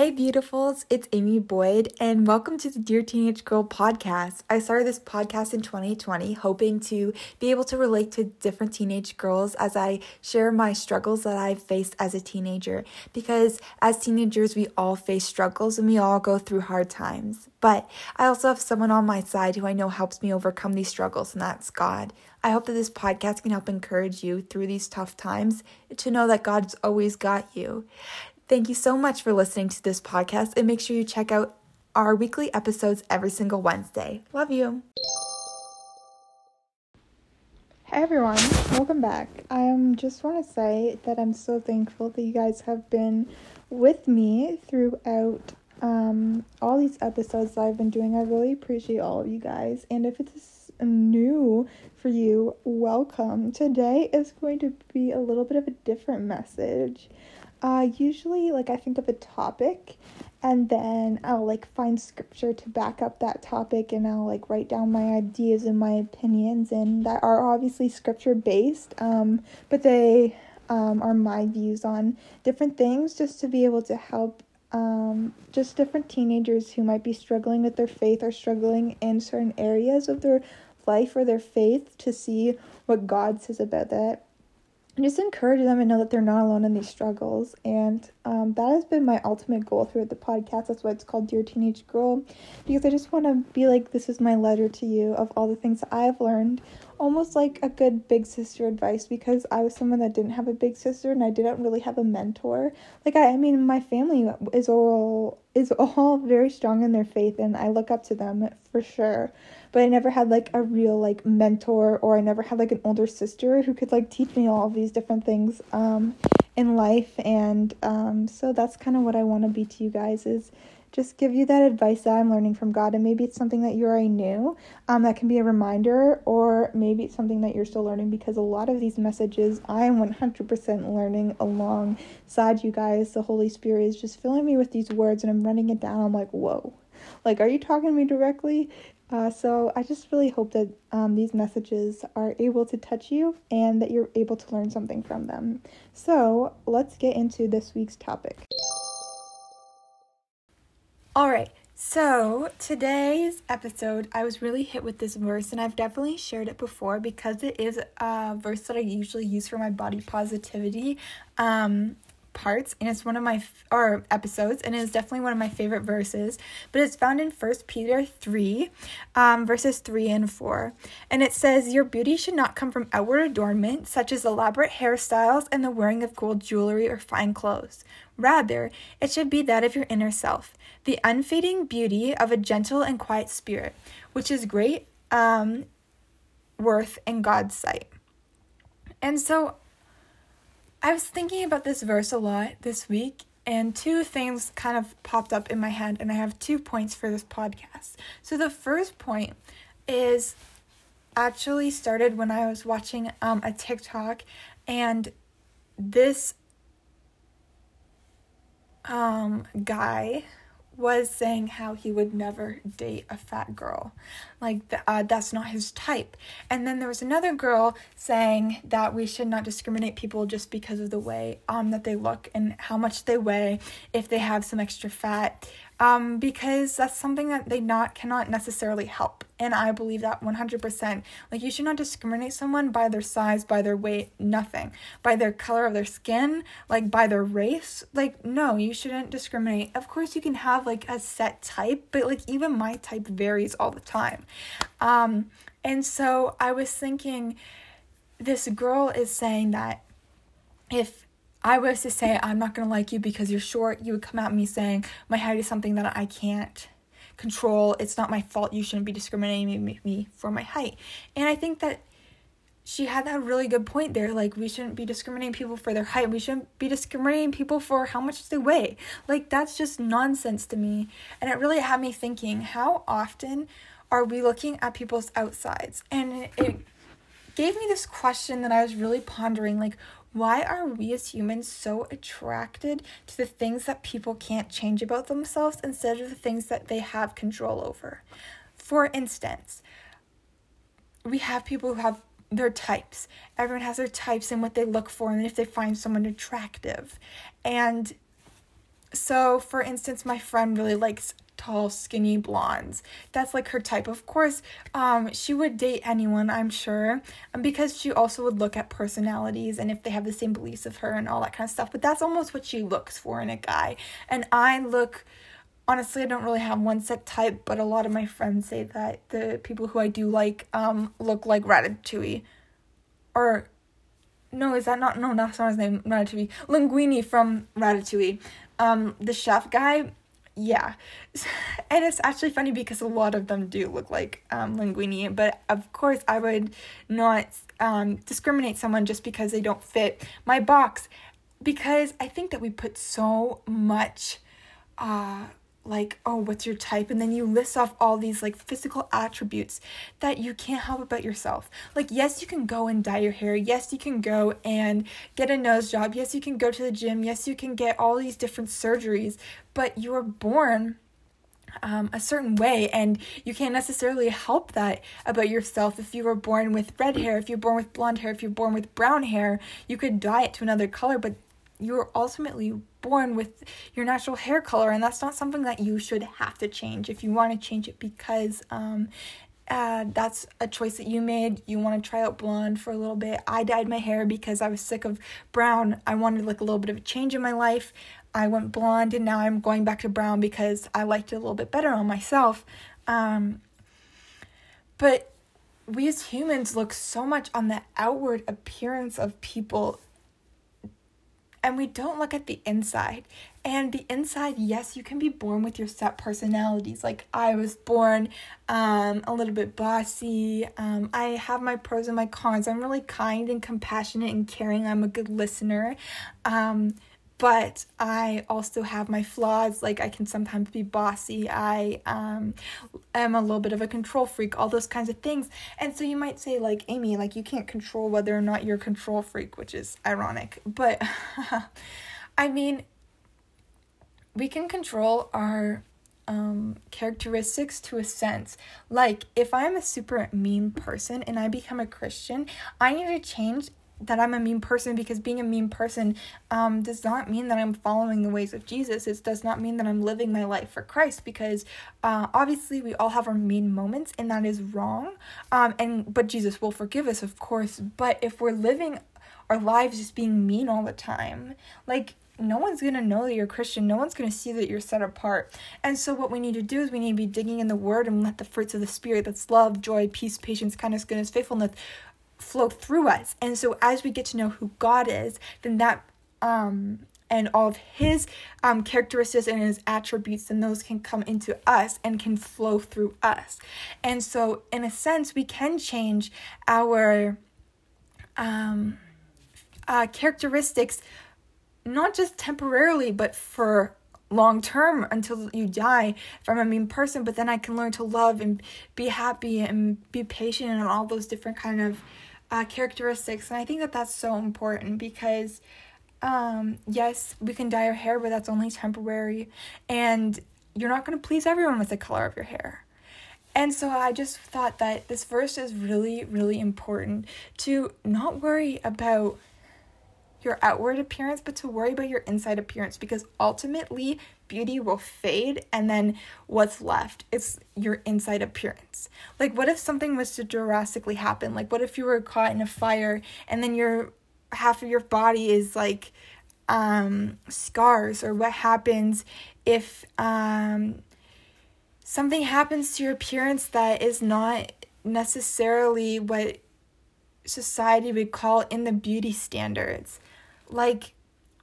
Hey, beautifuls, it's Amy Boyd, and welcome to the Dear Teenage Girl podcast. I started this podcast in 2020, hoping to be able to relate to different teenage girls as I share my struggles that I've faced as a teenager. Because as teenagers, we all face struggles and we all go through hard times. But I also have someone on my side who I know helps me overcome these struggles, and that's God. I hope that this podcast can help encourage you through these tough times to know that God's always got you. Thank you so much for listening to this podcast and make sure you check out our weekly episodes every single Wednesday. Love you. Hey everyone, welcome back. I um, just want to say that I'm so thankful that you guys have been with me throughout um, all these episodes that I've been doing. I really appreciate all of you guys. And if it's new for you, welcome. Today is going to be a little bit of a different message. Uh, usually, like, I think of a topic and then I'll like find scripture to back up that topic and I'll like write down my ideas and my opinions and that are obviously scripture based um but they um are my views on different things just to be able to help um just different teenagers who might be struggling with their faith or struggling in certain areas of their life or their faith to see what God says about that and just encourage them and know that they're not alone in these struggles. And um, that has been my ultimate goal throughout the podcast. That's why it's called Dear Teenage Girl, because I just want to be like, this is my letter to you of all the things that I've learned, almost like a good big sister advice, because I was someone that didn't have a big sister and I didn't really have a mentor. Like, I, I mean, my family is all is all very strong in their faith, and I look up to them for sure but I never had like a real like mentor or I never had like an older sister who could like teach me all these different things um in life and um so that's kind of what I want to be to you guys is just give you that advice that I'm learning from God. And maybe it's something that you already knew um that can be a reminder or maybe it's something that you're still learning because a lot of these messages I am 100% learning alongside you guys. The Holy Spirit is just filling me with these words and I'm running it down. I'm like whoa. Like are you talking to me directly? Uh, so I just really hope that um, these messages are able to touch you and that you're able to learn something from them. So let's get into this week's topic. All right. So, today's episode, I was really hit with this verse, and I've definitely shared it before because it is a verse that I usually use for my body positivity. Um, parts and it's one of my or episodes and it's definitely one of my favorite verses but it's found in first peter 3 um, verses 3 and 4 and it says your beauty should not come from outward adornment such as elaborate hairstyles and the wearing of gold jewelry or fine clothes. Rather it should be that of your inner self the unfading beauty of a gentle and quiet spirit which is great um, worth in god's sight. And so I was thinking about this verse a lot this week, and two things kind of popped up in my head, and I have two points for this podcast. So, the first point is actually started when I was watching um, a TikTok, and this um, guy was saying how he would never date a fat girl. Like, uh, that's not his type. And then there was another girl saying that we should not discriminate people just because of the way um, that they look and how much they weigh, if they have some extra fat um, because that's something that they not cannot necessarily help. And I believe that 100%. Like you should not discriminate someone by their size, by their weight, nothing. By their color of their skin, like by their race. Like no, you shouldn't discriminate. Of course you can have like a set type, but like even my type varies all the time. Um and so I was thinking this girl is saying that if I was to say I'm not gonna like you because you're short, you would come at me saying my height is something that I can't control. It's not my fault. You shouldn't be discriminating me for my height. And I think that she had that really good point there. Like we shouldn't be discriminating people for their height. We shouldn't be discriminating people for how much they weigh. Like that's just nonsense to me. And it really had me thinking, how often are we looking at people's outsides? And it gave me this question that I was really pondering like why are we as humans so attracted to the things that people can't change about themselves instead of the things that they have control over? For instance, we have people who have their types. Everyone has their types and what they look for and if they find someone attractive. And so for instance, my friend really likes tall, skinny blondes. That's like her type. Of course, um, she would date anyone, I'm sure, um, because she also would look at personalities and if they have the same beliefs of her and all that kind of stuff. But that's almost what she looks for in a guy. And I look honestly, I don't really have one set type, but a lot of my friends say that the people who I do like um look like Ratatouille. Or no, is that not no, that's not name, Ratatouille. Linguini from Ratatouille. Um the chef guy, yeah. And it's actually funny because a lot of them do look like um Linguini, but of course I would not um discriminate someone just because they don't fit my box because I think that we put so much uh like, oh, what's your type? And then you list off all these like physical attributes that you can't help about yourself. Like, yes, you can go and dye your hair. Yes, you can go and get a nose job. Yes, you can go to the gym. Yes, you can get all these different surgeries, but you were born um, a certain way, and you can't necessarily help that about yourself. If you were born with red hair, if you're born with blonde hair, if you're born with brown hair, you could dye it to another color, but you're ultimately born with your natural hair color and that's not something that you should have to change if you want to change it because um uh, that's a choice that you made. You want to try out blonde for a little bit. I dyed my hair because I was sick of brown. I wanted like a little bit of a change in my life. I went blonde and now I'm going back to brown because I liked it a little bit better on myself. Um, but we as humans look so much on the outward appearance of people and we don't look at the inside. And the inside, yes, you can be born with your set personalities. Like I was born um, a little bit bossy. Um, I have my pros and my cons. I'm really kind and compassionate and caring. I'm a good listener. Um, but I also have my flaws. Like I can sometimes be bossy. I um, am a little bit of a control freak. All those kinds of things. And so you might say, like Amy, like you can't control whether or not you're a control freak, which is ironic. But I mean, we can control our um, characteristics to a sense. Like, if I'm a super mean person and I become a Christian, I need to change that I'm a mean person because being a mean person um, does not mean that I'm following the ways of Jesus. It does not mean that I'm living my life for Christ because uh, obviously we all have our mean moments and that is wrong. Um, and but Jesus will forgive us, of course. But if we're living our lives just being mean all the time, like no one's going to know that you're Christian. No one's going to see that you're set apart. And so, what we need to do is we need to be digging in the Word and let the fruits of the Spirit that's love, joy, peace, patience, kindness, goodness, faithfulness flow through us. And so as we get to know who God is, then that um and all of his um, characteristics and his attributes, then those can come into us and can flow through us. And so, in a sense, we can change our um, uh, characteristics not just temporarily, but for long term until you die if I'm a mean person. But then I can learn to love and be happy and be patient and all those different kind of uh, characteristics. And I think that that's so important because, um, yes, we can dye our hair, but that's only temporary. And you're not going to please everyone with the color of your hair. And so I just thought that this verse is really, really important to not worry about your outward appearance, but to worry about your inside appearance because ultimately beauty will fade and then what's left is your inside appearance. Like what if something was to drastically happen? Like what if you were caught in a fire and then your half of your body is like um scars or what happens if um something happens to your appearance that is not necessarily what society would call in the beauty standards like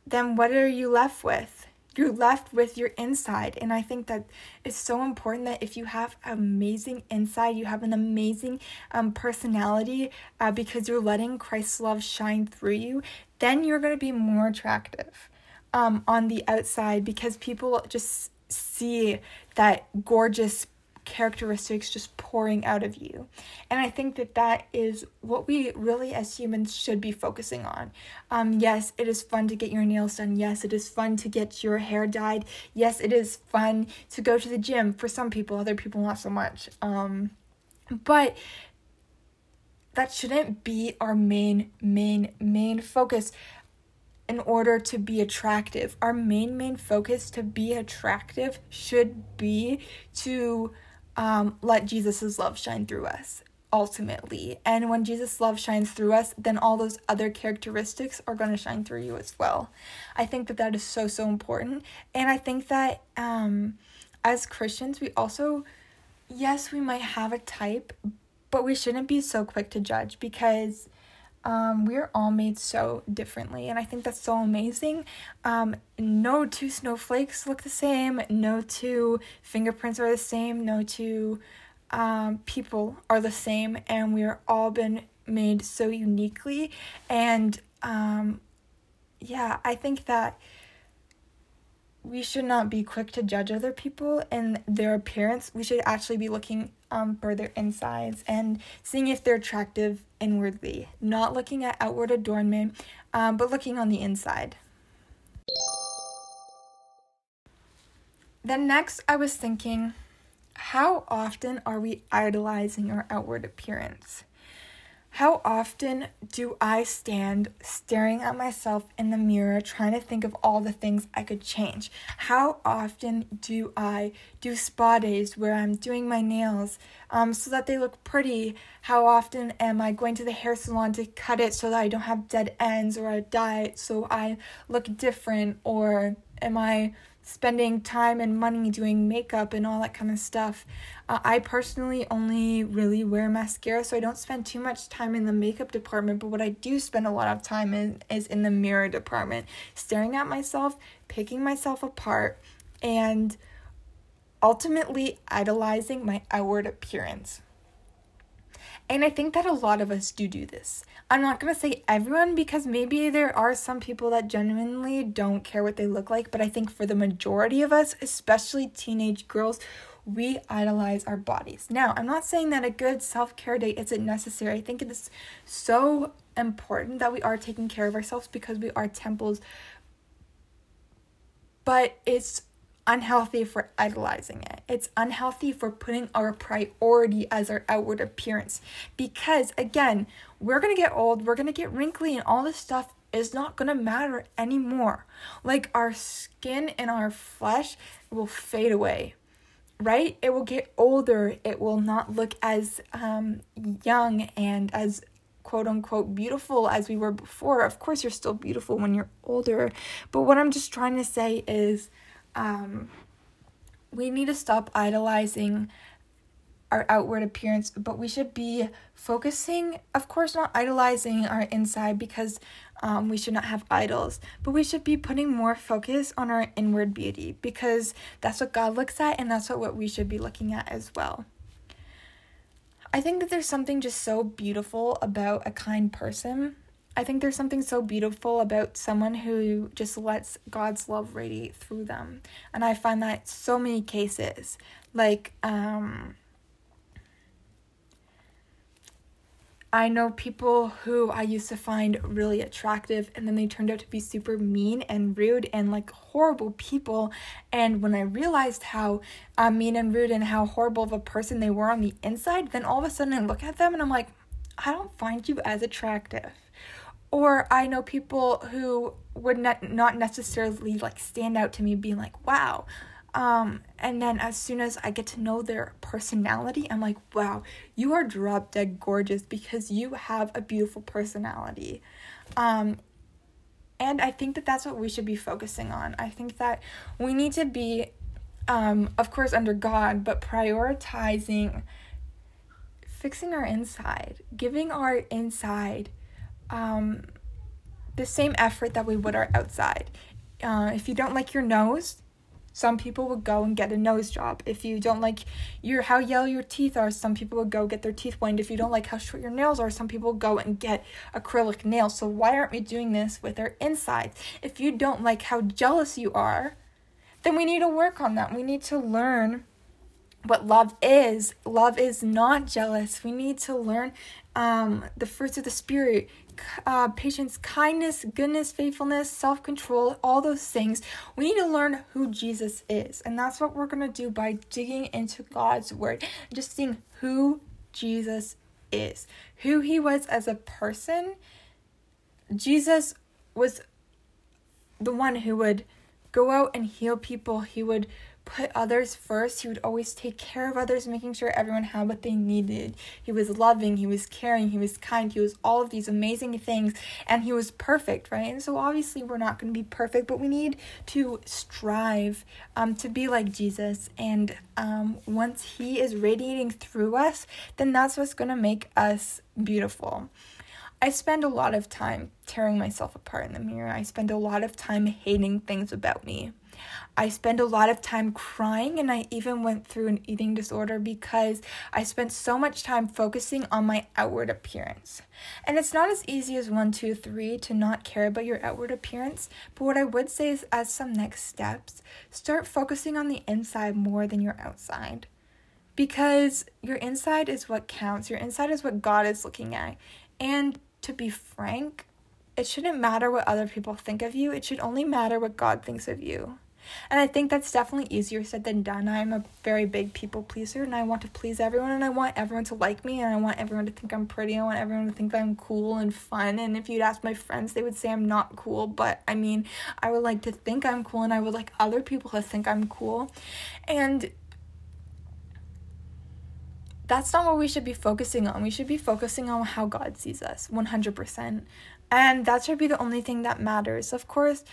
then what are you left with? You're left with your inside. And I think that it's so important that if you have amazing inside, you have an amazing um, personality uh, because you're letting Christ's love shine through you, then you're going to be more attractive um, on the outside because people just see that gorgeous characteristics just pouring out of you. And I think that that is what we really as humans should be focusing on. Um, yes, it is fun to get your nails done. Yes, it is fun to get your hair dyed. Yes, it is fun to go to the gym for some people, other people not so much. Um, but that shouldn't be our main, main, main focus in order to be attractive. Our main, main focus to be attractive should be to um, let Jesus' love shine through us ultimately. And when Jesus' love shines through us, then all those other characteristics are going to shine through you as well. I think that that is so, so important. And I think that um, as Christians, we also, yes, we might have a type, but we shouldn't be so quick to judge because um, we're all made so differently, and I think that's so amazing. Um, no two snowflakes look the same, no two fingerprints are the same, no two um, people are the same, and we're all been made so uniquely. And um, yeah, I think that we should not be quick to judge other people and their appearance. We should actually be looking um, for their insides and seeing if they're attractive inwardly, not looking at outward adornment, um, but looking on the inside. Then, next, I was thinking, how often are we idolizing our outward appearance? How often do I stand staring at myself in the mirror trying to think of all the things I could change? How often do I do spa days where I'm doing my nails um, so that they look pretty? How often am I going to the hair salon to cut it so that I don't have dead ends or a dye so I look different? Or am I spending time and money doing makeup and all that kind of stuff. Uh, I personally only really wear mascara, so I don't spend too much time in the makeup department. But what I do spend a lot of time in is in the mirror department, staring at myself, picking myself apart, and ultimately idolizing my outward appearance. And I think that a lot of us do do this. I'm not going to say everyone because maybe there are some people that genuinely don't care what they look like, but I think for the majority of us, especially teenage girls, we idolize our bodies. Now, I'm not saying that a good self care day isn't necessary. I think it is so important that we are taking care of ourselves because we are temples. But it's unhealthy for idolizing it. It's unhealthy for putting our priority as our outward appearance. Because again, we're gonna get old, we're gonna get wrinkly, and all this stuff is not gonna matter anymore. Like our skin and our flesh will fade away. Right? It will get older. It will not look as um, young and as quote unquote beautiful as we were before. Of course, you're still beautiful when you're older. But what I'm just trying to say is um, we need to stop idolizing our outward appearance, but we should be focusing, of course, not idolizing our inside because um, we should not have idols, but we should be putting more focus on our inward beauty because that's what God looks at and that's what, what we should be looking at as well. I think that there's something just so beautiful about a kind person I think there's something so beautiful about someone who just lets God's love radiate through them. And I find that so many cases. Like, um, I know people who I used to find really attractive and then they turned out to be super mean and rude and like horrible people. And when I realized how uh, mean and rude and how horrible of a person they were on the inside, then all of a sudden I look at them and I'm like, I don't find you as attractive or I know people who would not not necessarily like stand out to me being like, wow. Um, and then as soon as I get to know their personality, I'm like, wow, you are drop dead gorgeous because you have a beautiful personality. Um, and I think that that's what we should be focusing on. I think that we need to be, um, of course, under God, but prioritizing fixing our inside, giving our inside um, the same effort that we would our outside. Uh, if you don't like your nose, some people would go and get a nose job. If you don't like your how yellow your teeth are, some people would go get their teeth whitened. If you don't like how short your nails are, some people go and get acrylic nails. So why aren't we doing this with our insides? If you don't like how jealous you are, then we need to work on that. We need to learn what love is. Love is not jealous. We need to learn um, the fruits of the spirit uh, patience, kindness, goodness, faithfulness, self control, all those things. We need to learn who Jesus is. And that's what we're going to do by digging into God's word, just seeing who Jesus is, who he was as a person. Jesus was the one who would go out and heal people. He would put others first. He would always take care of others, making sure everyone had what they needed. He was loving, he was caring, he was kind, he was all of these amazing things, and he was perfect, right? And so obviously we're not going to be perfect, but we need to strive um, to be like Jesus. And um, once he is radiating through us, then that's what's going to make us beautiful. I spend a lot of time tearing myself apart in the mirror. I spend a lot of time hating things about me. I spend a lot of time crying, and I even went through an eating disorder because I spent so much time focusing on my outward appearance. And it's not as easy as one, two, three to not care about your outward appearance, but what I would say is, as some next steps, start focusing on the inside more than your outside. Because your inside is what counts, your inside is what God is looking at. And to be frank, it shouldn't matter what other people think of you, it should only matter what God thinks of you. And I think that's definitely easier said than done. I'm a very big people pleaser and I want to please everyone and I want everyone to like me and I want everyone to think I'm pretty. I want everyone to think that I'm cool and fun. And if you'd ask my friends, they would say I'm not cool. But I mean, I would like to think I'm cool and I would like other people to think I'm cool. And that's not what we should be focusing on. We should be focusing on how God sees us 100%. And that should be the only thing that matters. Of course,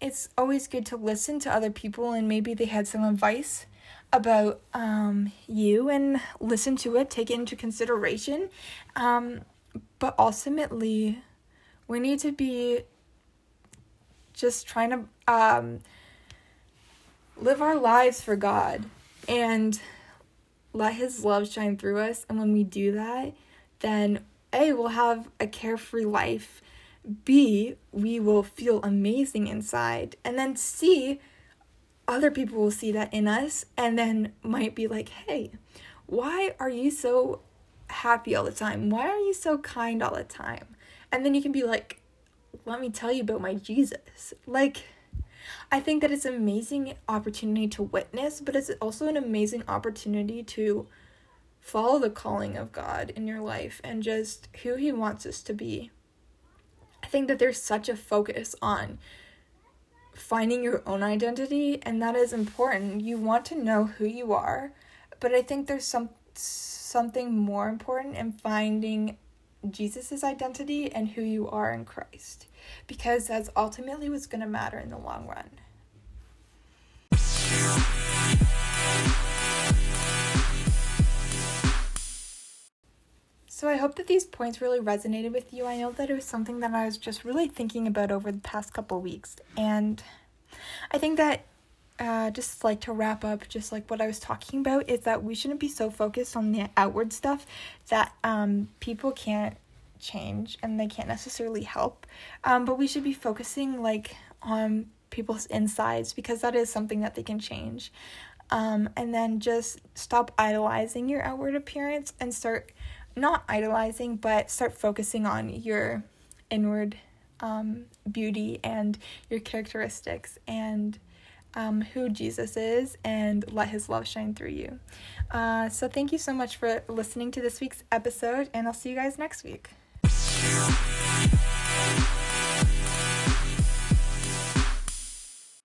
it's always good to listen to other people and maybe they had some advice about um, you and listen to it, take it into consideration. Um, but ultimately, we need to be just trying to um, live our lives for God and let His love shine through us. And when we do that, then A, we'll have a carefree life B, we will feel amazing inside. And then C, other people will see that in us and then might be like, hey, why are you so happy all the time? Why are you so kind all the time? And then you can be like, let me tell you about my Jesus. Like, I think that it's an amazing opportunity to witness, but it's also an amazing opportunity to follow the calling of God in your life and just who He wants us to be. I think that there's such a focus on finding your own identity and that is important. You want to know who you are, but I think there's some something more important in finding Jesus's identity and who you are in Christ because that's ultimately what's going to matter in the long run. So I hope that these points really resonated with you. I know that it was something that I was just really thinking about over the past couple weeks. And I think that uh, just like to wrap up, just like what I was talking about, is that we shouldn't be so focused on the outward stuff that um, people can't change and they can't necessarily help. Um, but we should be focusing like on people's insides because that is something that they can change. Um, and then just stop idolizing your outward appearance and start not idolizing, but start focusing on your inward um, beauty and your characteristics and um, who Jesus is and let his love shine through you. Uh, so, thank you so much for listening to this week's episode, and I'll see you guys next week.